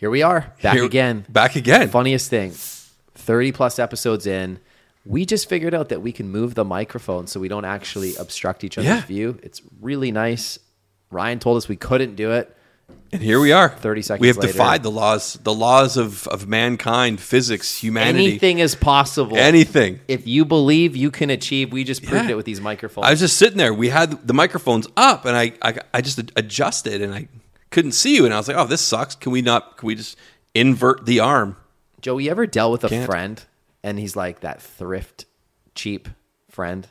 Here we are, back Here- again. Back again. Funniest thing 30 plus episodes in, we just figured out that we can move the microphone so we don't actually obstruct each other's Yeah. view. It's really nice. Ryan told us we couldn't do it. And here we are. 30 seconds We have later. defied the laws, the laws of, of mankind, physics, humanity. Anything is possible. Anything. If you believe you can achieve, we just proved Yeah. it with these microphones. I was just sitting there. We had the microphones up, and I, I, I just adjusted, and I couldn't see you. And I was like, "Oh, this sucks. Can we not? Can we just invert the arm?" Joe, you ever dealt with a Can't. friend and he's like that thrift, cheap friend?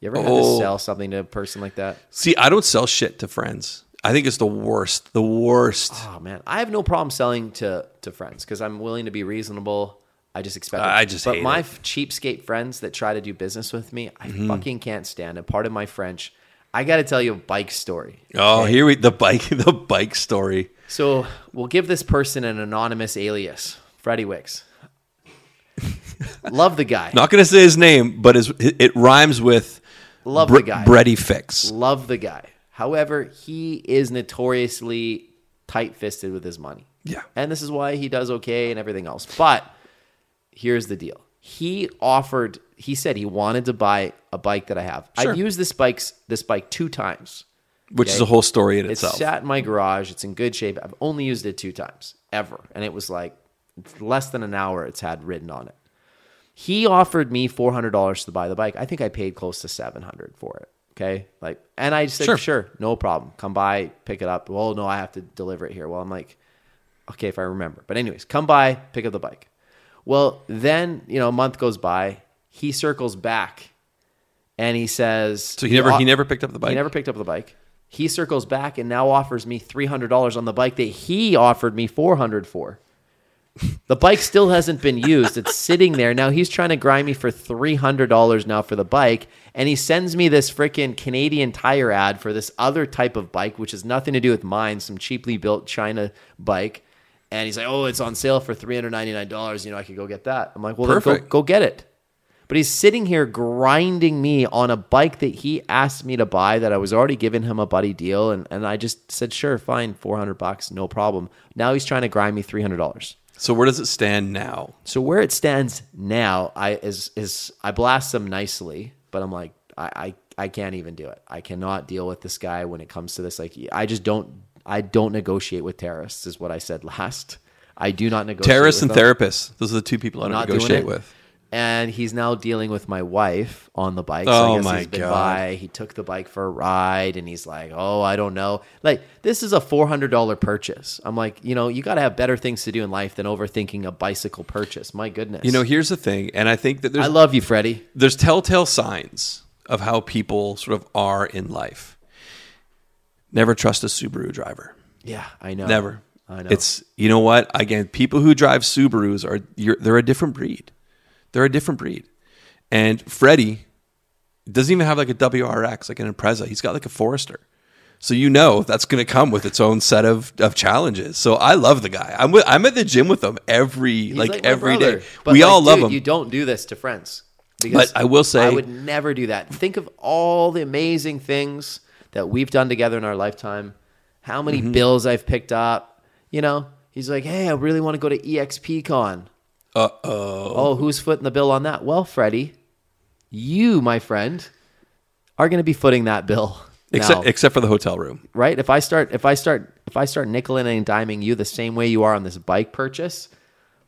You ever had Oh. to sell something to a person like that? See, I don't sell shit to friends. I think it's the worst. The worst. Oh man, I have no problem selling to to friends because I'm willing to be reasonable. I just expect. it. I just but hate my it. f- cheapskate friends that try to do business with me, I Mm-hmm. fucking can't stand it. Part of my French. I got to tell you a bike story. Oh, here we the bike the bike story. So we'll give this person an anonymous alias, Freddie Wicks. Love the guy. Not going to say his name, but his, it rhymes with Love the guy. Bready Fix. Love the guy. However, he is notoriously tight fisted with his money. Yeah. And this is why he does okay and everything else. But here's the deal. He offered, he said he wanted to buy a bike that I have. Sure. I've used this bike's this bike two times. which is a whole story in itself. It's itself. sat in my garage. It's in good shape. I've only used it two times ever. And it was like less than an hour it's had written on it. He offered me $400 to buy the bike. I think I paid close to 700 for it. Okay. Like, and I said, Sure. sure, no problem. Come by, pick it up. Well, no, I have to deliver it here. Well, I'm like, okay, if I remember. But, anyways, come by, pick up the bike. Well, then, you know, a month goes by. He circles back and he says, so he never he never picked up the bike. he never picked up the bike. He circles back and now offers me three hundred dollars on the bike that he offered me four hundred for. The bike still hasn't been used. It's sitting there. Now he's trying to grind me for three hundred dollars now for the bike, and he sends me this freaking Canadian Tire ad for this other type of bike, which has nothing to do with mine, some cheaply built China bike. And he's like, "Oh, it's on sale for three hundred ninety nine dollars. You know, I could go get that." I'm like, "Well, then go, go get it." But he's sitting here grinding me on a bike that he asked me to buy that I was already giving him a buddy deal. And, and I just said, sure, fine, 400 bucks, no problem. Now he's trying to grind me $300. So where does it stand now? So where it stands now, I is, is I blast him nicely, but I'm like, I, I, I can't even do it. I cannot deal with this guy when it comes to this. Like, I just don't, I don't negotiate with terrorists is what I said last. I do not negotiate with Terrorists and them therapists. Those are the two people I don't not negotiate with. And he's now dealing with my wife on the bike. So Oh I guess my he's been God. by. He took the bike for a ride, and he's like, "Oh, I don't know. Like this is a four hundred dollar purchase." I'm like, you know, you got to have better things to do in life than overthinking a bicycle purchase. My goodness. You know, here's the thing, and I think that there's I love you, Freddie. there's telltale signs of how people sort of are in life. Never trust a Subaru driver. Yeah, I know. Never. I know. It's you know what? Again, people who drive Subarus are you're, they're a different breed. They're a different breed. And Freddie doesn't even have like a WRX, like an Impreza. He's got like a Forester. So you know that's going to come with its own set of, of challenges. So I love the guy. I'm with, I'm at the gym with him every like, my every day. brother. But We like, all love dude, him. You don't do this to friends. But I will say- I would never do that. Think of all the amazing things that we've done together in our lifetime. How many Mm-hmm. bills I've picked up. You know, he's like, "Hey, I really want to go to EXP Con." Uh oh. Oh, who's footing the bill on that? Well, Freddie, you, my friend, are going to be footing that bill. Except now, except for the hotel room. right? If I start, if I start, if I start nickeling and diming you the same way you are on this bike purchase,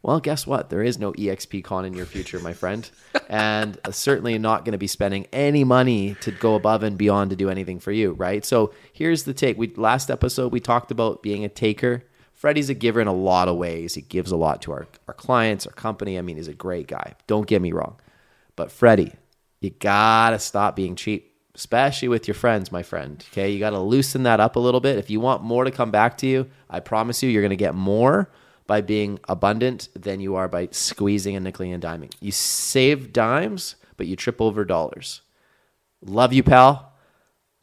well, guess what? There is no EXP con in your future, my friend, and certainly not going to be spending any money to go above and beyond to do anything for you, right? So here's the take. We last episode we talked about being a taker. Freddie's a giver in a lot of ways. He gives a lot to our, our clients, our company. I mean, he's a great guy. Don't get me wrong. But Freddie, you gotta stop being cheap, especially with your friends, my friend. Okay, you gotta loosen that up a little bit. If you want more to come back to you, I promise you, you're gonna get more by being abundant than you are by squeezing and nickeling and diming. You save dimes, but you trip over dollars. Love you, pal.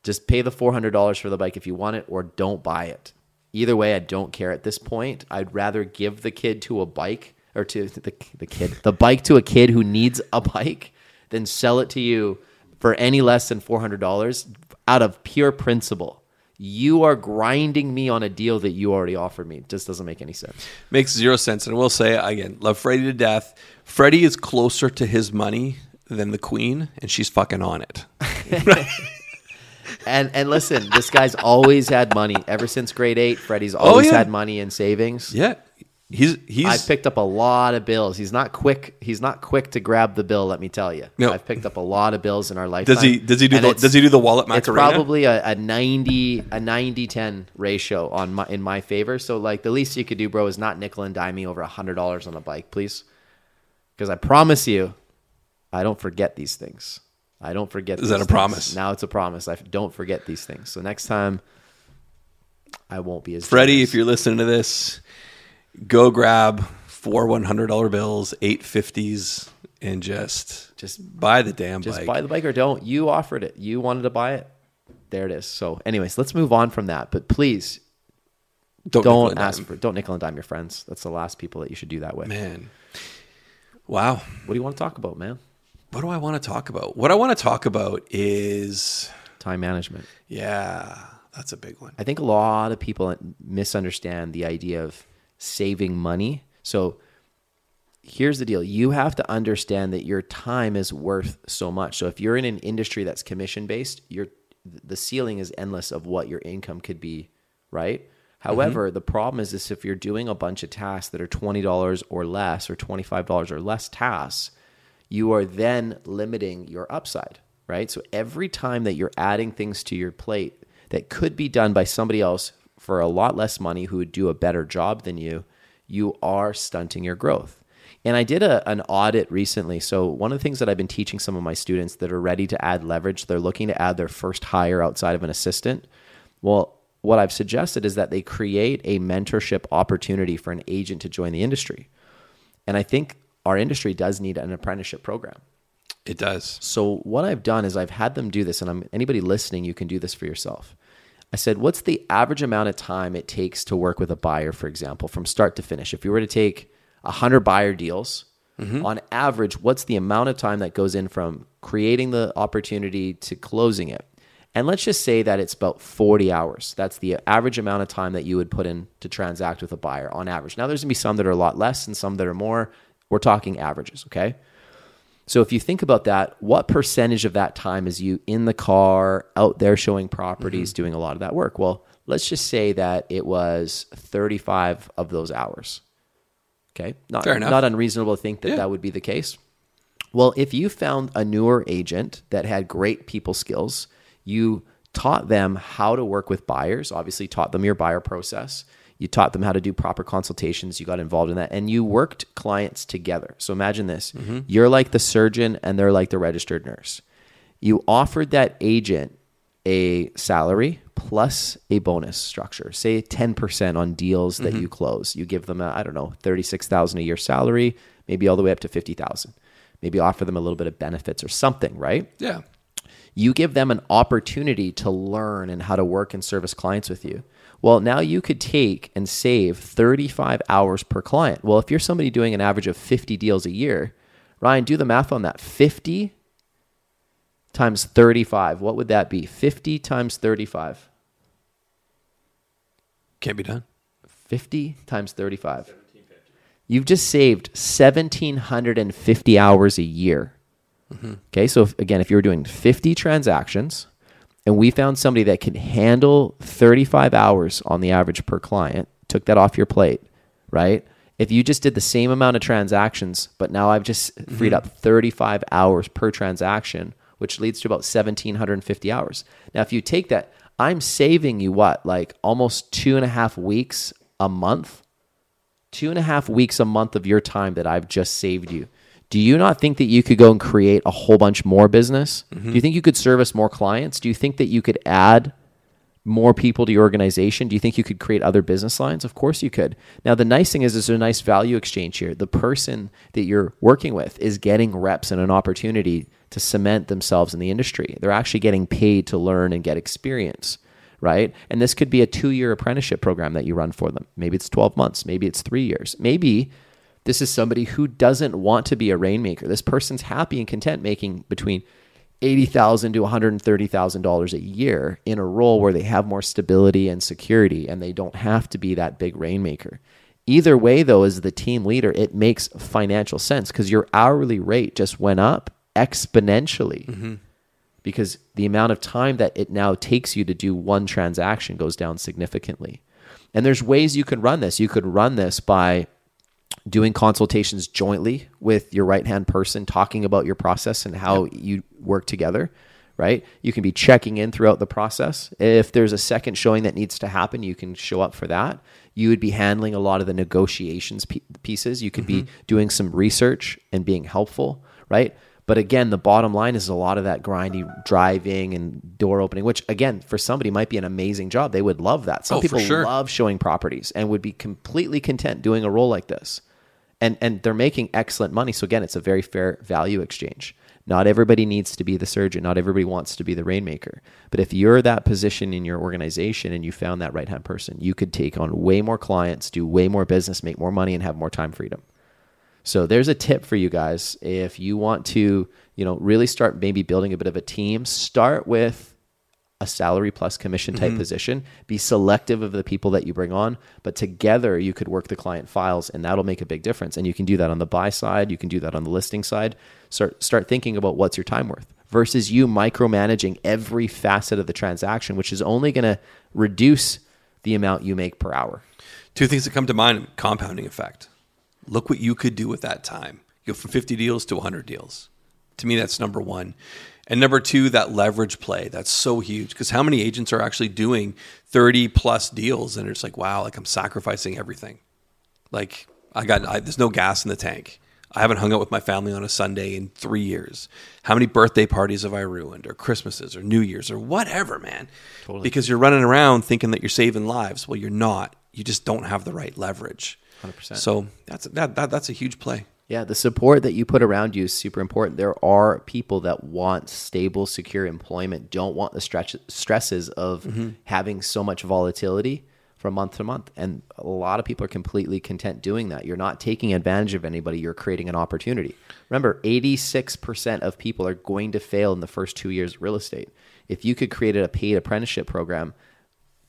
Just pay the $400 for the bike if you want it or don't buy it. Either way, I don't care at this point. I'd rather give the kid to a bike or to the, the kid, the bike to a kid who needs a bike than sell it to you for any less than $400 out of pure principle. You are grinding me on a deal that you already offered me. It just doesn't make any sense. Makes zero sense. And I will say again, love Freddie to death. Freddie is closer to his money than the queen, and she's fucking on it. And and listen, this guy's always had money ever since grade eight. Freddie's always oh, yeah. had money in savings. Yeah. He's he's I've picked up a lot of bills. He's not quick. He's not quick to grab the bill. Let me tell you. No. I've picked up a lot of bills in our lifetime. does he does he do the does he do the wallet It's probably a, a 90 a 90 10 ratio on my in my favor. So like the least you could do, bro, is not nickel and dime me over a hundred dollars on a bike, please. Because I promise you, I don't forget these things. I don't forget. Is that a things. promise? Now it's a promise. I don't forget these things. So next time, I won't be as Freddie, if you're listening to this, go grab four one hundred dollar bills, eight fifties, and just Just buy the damn bike. Just bike. buy the bike or don't. You offered it. You wanted to buy it. There it is. So, anyways, let's move on from that. But please don't don't ask for don't nickel and dime your friends. That's the last people that you should do that with. man. Wow. What do you want to talk about, man? What do I want to talk about? What I want to talk about is Time management. yeah, that's a big one. I think a lot of people misunderstand the idea of saving money. So here's the deal you have to understand that your time is worth so much. So if you're in an industry that's commission based, your the ceiling is endless of what your income could be, right? Mm-hmm. However, the problem is this if you're doing a bunch of tasks that are $20 or less or $25 or less tasks, you are then limiting your upside, right? So every time that you're adding things to your plate that could be done by somebody else for a lot less money who would do a better job than you, you are stunting your growth. And I did a, an audit recently. So, one of the things that I've been teaching some of my students that are ready to add leverage, they're looking to add their first hire outside of an assistant. Well, what I've suggested is that they create a mentorship opportunity for an agent to join the industry. And I think our industry does need an apprenticeship program. It does. So what I've done is I've had them do this, and I'm anybody listening, you can do this for yourself. I said, what's the average amount of time it takes to work with a buyer, for example, from start to finish? If you were to take hundred buyer deals, mm-hmm. on average, what's the amount of time that goes in from creating the opportunity to closing it? And let's just say that it's about 40 hours. That's the average amount of time that you would put in to transact with a buyer on average. Now, there's gonna be some that are a lot less and some that are more. We're talking averages, okay? So if you think about that, what percentage of that time is you in the car, out there showing properties, Mm-hmm. doing a lot of that work? Well, let's just say that it was 35 of those hours. Okay? Not Fair enough. not unreasonable to think that Yeah. that would be the case. Well, if you found a newer agent that had great people skills, you taught them how to work with buyers, obviously taught them your buyer process. You taught them how to do proper consultations. You got involved in that and you worked clients together. So imagine this mm-hmm. you're like the surgeon and they're like the registered nurse. You offered that agent a salary plus a bonus structure, say 10% on deals that mm-hmm. you close. You give them, a, I don't know, 36,000 a year salary, maybe all the way up to 50,000. Maybe offer them a little bit of benefits or something, right? Yeah. you give them an opportunity to learn and how to work and service clients with you. Well, now you could take and save 35 hours per client. Well, if you're somebody doing an average of 50 deals a year, Ryan, do the math on that. 50 times 35, what would that be? 50 times 35. Can't be done. 50 times 35. You've just saved 1,750 hours a year. Mm-hmm. Okay, so if, again, if you were doing 50 transactions and we found somebody that can handle 35 hours on the average per client, took that off your plate, right? If you just did the same amount of transactions, but now I've just mm-hmm. freed up 35 hours per transaction, which leads to about 1,750 hours. Now, if you take that, I'm saving you what, like almost two and a half weeks a month? Two and a half weeks a month of your time that I've just saved you. Do you not think that you could go and create a whole bunch more business? Do mm-hmm. you think you could service more clients? Do you think that you could add more people to your organization? Do you think you could create other business lines? Of course you could. Now the nice thing is there's a nice value exchange here. The person that you're working with is getting reps and an opportunity to cement themselves in the industry. They're actually getting paid to learn and get experience, right? And this could be a 2-year apprenticeship program that you run for them. Maybe it's 12 months, maybe it's 3 years. Maybe this is somebody who doesn't want to be a rainmaker. This person's happy and content making between 80,000 to one hundred and thirty thousand dollars a year in a role where they have more stability and security, and they don't have to be that big rainmaker. Either way, though, as the team leader, it makes financial sense because your hourly rate just went up exponentially mm-hmm. because the amount of time that it now takes you to do one transaction goes down significantly. And there's ways you can run this. You could run this by doing consultations jointly with your right hand person, talking about your process and how you work together, right? You can be checking in throughout the process. If there's a second showing that needs to happen, you can show up for that. You would be handling a lot of the negotiations pieces. You could be mm-hmm. doing some research and being helpful, right? But again, the bottom line is a lot of that grindy driving and door opening, which again, for somebody might be an amazing job. They would love that. Some Oh, people sure. love showing properties and would be completely content doing a role like this. And and they're making excellent money. So again, it's a very fair value exchange. Not everybody needs to be the surgeon. Not everybody wants to be the rainmaker. But if you're that position in your organization and you found that right hand person, you could take on way more clients, do way more business, make more money, and have more time freedom. So there's a tip for you guys. If you want to, you know, really start maybe building a bit of a team, start with a salary plus commission type mm-hmm. position. Be selective of the people that you bring on, but together you could work the client files and that'll make a big difference. And you can do that on the buy side, you can do that on the listing side. Start start thinking about what's your time worth versus you micromanaging every facet of the transaction, which is only going to reduce the amount you make per hour. Two things that come to mind compounding effect. Look what you could do with that time. You go from 50 deals to 100 deals. To me, that's number one. And number two, that leverage play. That's so huge because how many agents are actually doing 30 plus deals and it's like, wow, like I'm sacrificing everything. Like I got, I, there's no gas in the tank. I haven't hung out with my family on a Sunday in three years. How many birthday parties have I ruined, or Christmases, or New Year's, or whatever, man? Totally. Because you're running around thinking that you're saving lives. Well, you're not. You just don't have the right leverage. 100%. So that's that, that that's a huge play. Yeah, the support that you put around you is super important. There are people that want stable, secure employment, don't want the stretch, stresses of mm-hmm. having so much volatility from month to month. And a lot of people are completely content doing that. You're not taking advantage of anybody, you're creating an opportunity. Remember, 86% of people are going to fail in the first two years of real estate. If you could create a paid apprenticeship program,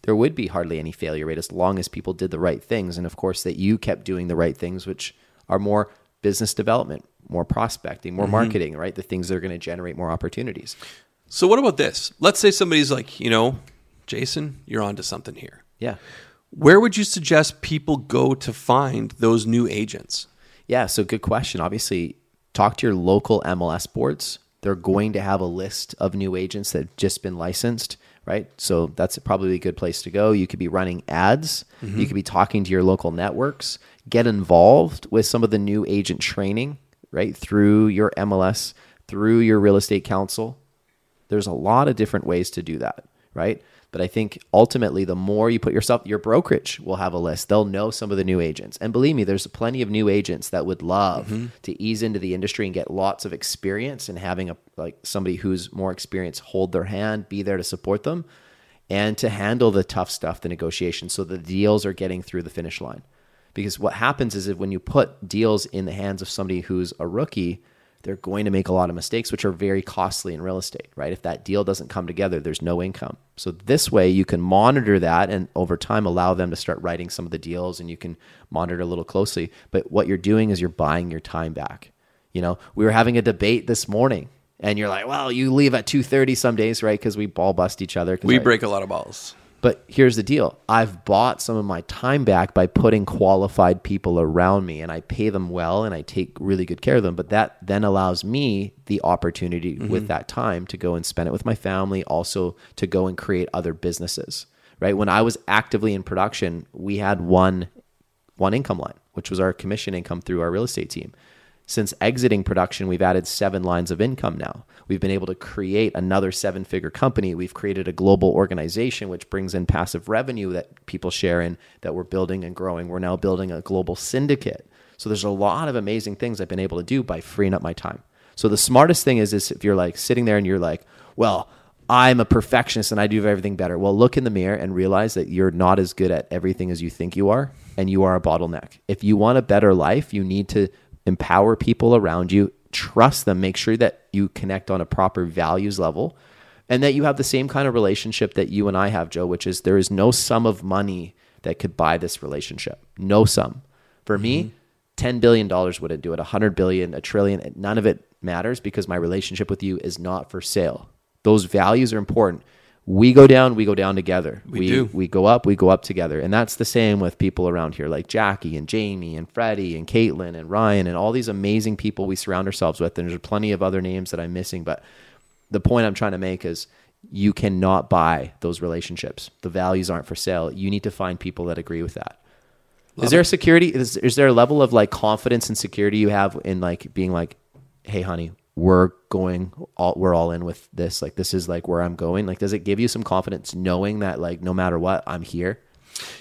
there would be hardly any failure rate as long as people did the right things. And of course, that you kept doing the right things, which are more business development, more prospecting, more mm-hmm. marketing, right? The things that are going to generate more opportunities. So what about this? Let's say somebody's like, you know, Jason, you're onto something here. Yeah. Where would you suggest people go to find those new agents? Yeah. So, good question. Obviously, talk to your local MLS boards. They're going to have a list of new agents that have just been licensed, right? So, that's probably a good place to go. You could be running ads, mm-hmm. you could be talking to your local networks, get involved with some of the new agent training, right? Through your MLS, through your real estate council. There's a lot of different ways to do that, right? But I think ultimately, the more you put yourself, your brokerage will have a list. They'll know some of the new agents. And believe me, there's plenty of new agents that would love mm-hmm. to ease into the industry and get lots of experience and having a like somebody who's more experienced hold their hand, be there to support them and to handle the tough stuff, the negotiations, so the deals are getting through the finish line. Because what happens is that when you put deals in the hands of somebody who's a rookie, they're going to make a lot of mistakes, which are very costly in real estate, right? If that deal doesn't come together, there's no income. So this way you can monitor that and over time allow them to start writing some of the deals and you can monitor a little closely. But what you're doing is you're buying your time back. You know, we were having a debate this morning and you're like, well, you leave at 2.30 some days, right? Because we ball bust each other. We I- break a lot of balls. But here's the deal I've bought some of my time back by putting qualified people around me and I pay them well and I take really good care of them. But that then allows me the opportunity mm-hmm. with that time to go and spend it with my family, also to go and create other businesses. Right. When I was actively in production, we had one one income line, which was our commission income through our real estate team. Since exiting production, we've added seven lines of income now. We've been able to create another seven figure company. We've created a global organization which brings in passive revenue that people share in that we're building and growing. We're now building a global syndicate. So there's a lot of amazing things I've been able to do by freeing up my time. So the smartest thing is, is if you're like sitting there and you're like, well, I'm a perfectionist and I do everything better. Well, look in the mirror and realize that you're not as good at everything as you think you are, and you are a bottleneck. If you want a better life, you need to empower people around you, trust them. Make sure that you connect on a proper values level and that you have the same kind of relationship that you and I have, Joe, which is there is no sum of money that could buy this relationship. No sum. For me, mm-hmm. $10 billion wouldn't do it. 100 billion, a trillion, none of it matters because my relationship with you is not for sale. Those values are important. We go down, we go down together. We, do. we go up, we go up together. And that's the same with people around here like Jackie and Jamie and Freddie and Caitlin and Ryan and all these amazing people we surround ourselves with. And there's plenty of other names that I'm missing. But the point I'm trying to make is you cannot buy those relationships. The values aren't for sale. You need to find people that agree with that. Is there a security? Is, is there a level of like confidence and security you have in like being like, hey, honey, we're going all we're all in with this. Like this is like where I'm going. Like, does it give you some confidence knowing that like no matter what, I'm here?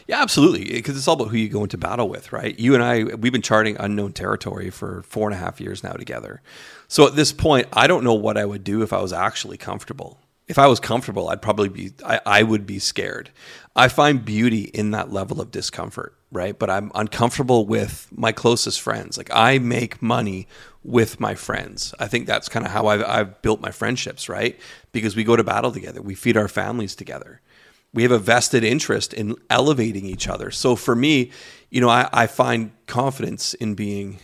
Yeah, absolutely. Because it's all about who you go into battle with, right? You and I, we've been charting unknown territory for four and a half years now together. So at this point, I don't know what I would do if I was actually comfortable. If I was comfortable, I'd probably be, I, I would be scared. I find beauty in that level of discomfort, right? But I'm uncomfortable with my closest friends. Like I make money with my friends. I think that's kind of how I've, I've built my friendships, right? Because we go to battle together, we feed our families together we have a vested interest in elevating each other. So for me, you know, I, I, find confidence in being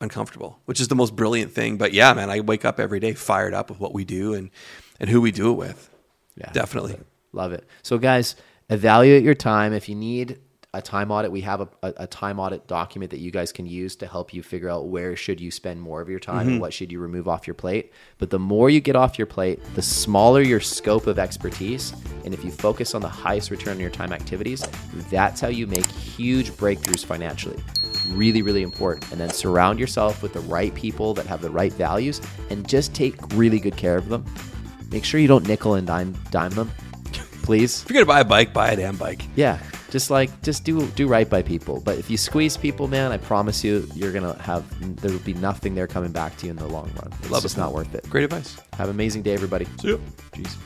uncomfortable, which is the most brilliant thing. But yeah, man, I wake up every day fired up with what we do and and who we do it with. Yeah, definitely love it. Love it. So guys, evaluate your time. If you need a time audit, we have a, a, time audit document that you guys can use to help you figure out where should you spend more of your time and mm-hmm. what should you remove off your plate. But the more you get off your plate, the smaller your scope of expertise. And if you focus on the highest return on your time activities, that's how you make huge breakthroughs financially. Really, really important. And then surround yourself with the right people that have the right values and just take really good care of them. Make sure you don't nickel and dime, dime them, please. If you're gonna buy a bike, buy a damn bike. Yeah, just like just do do right by people. But if you squeeze people, man, I promise you, you're gonna have there will be nothing there coming back to you in the long run. It's Love just it. not worth it. Great advice. Have an amazing day, everybody. See you. Jeez.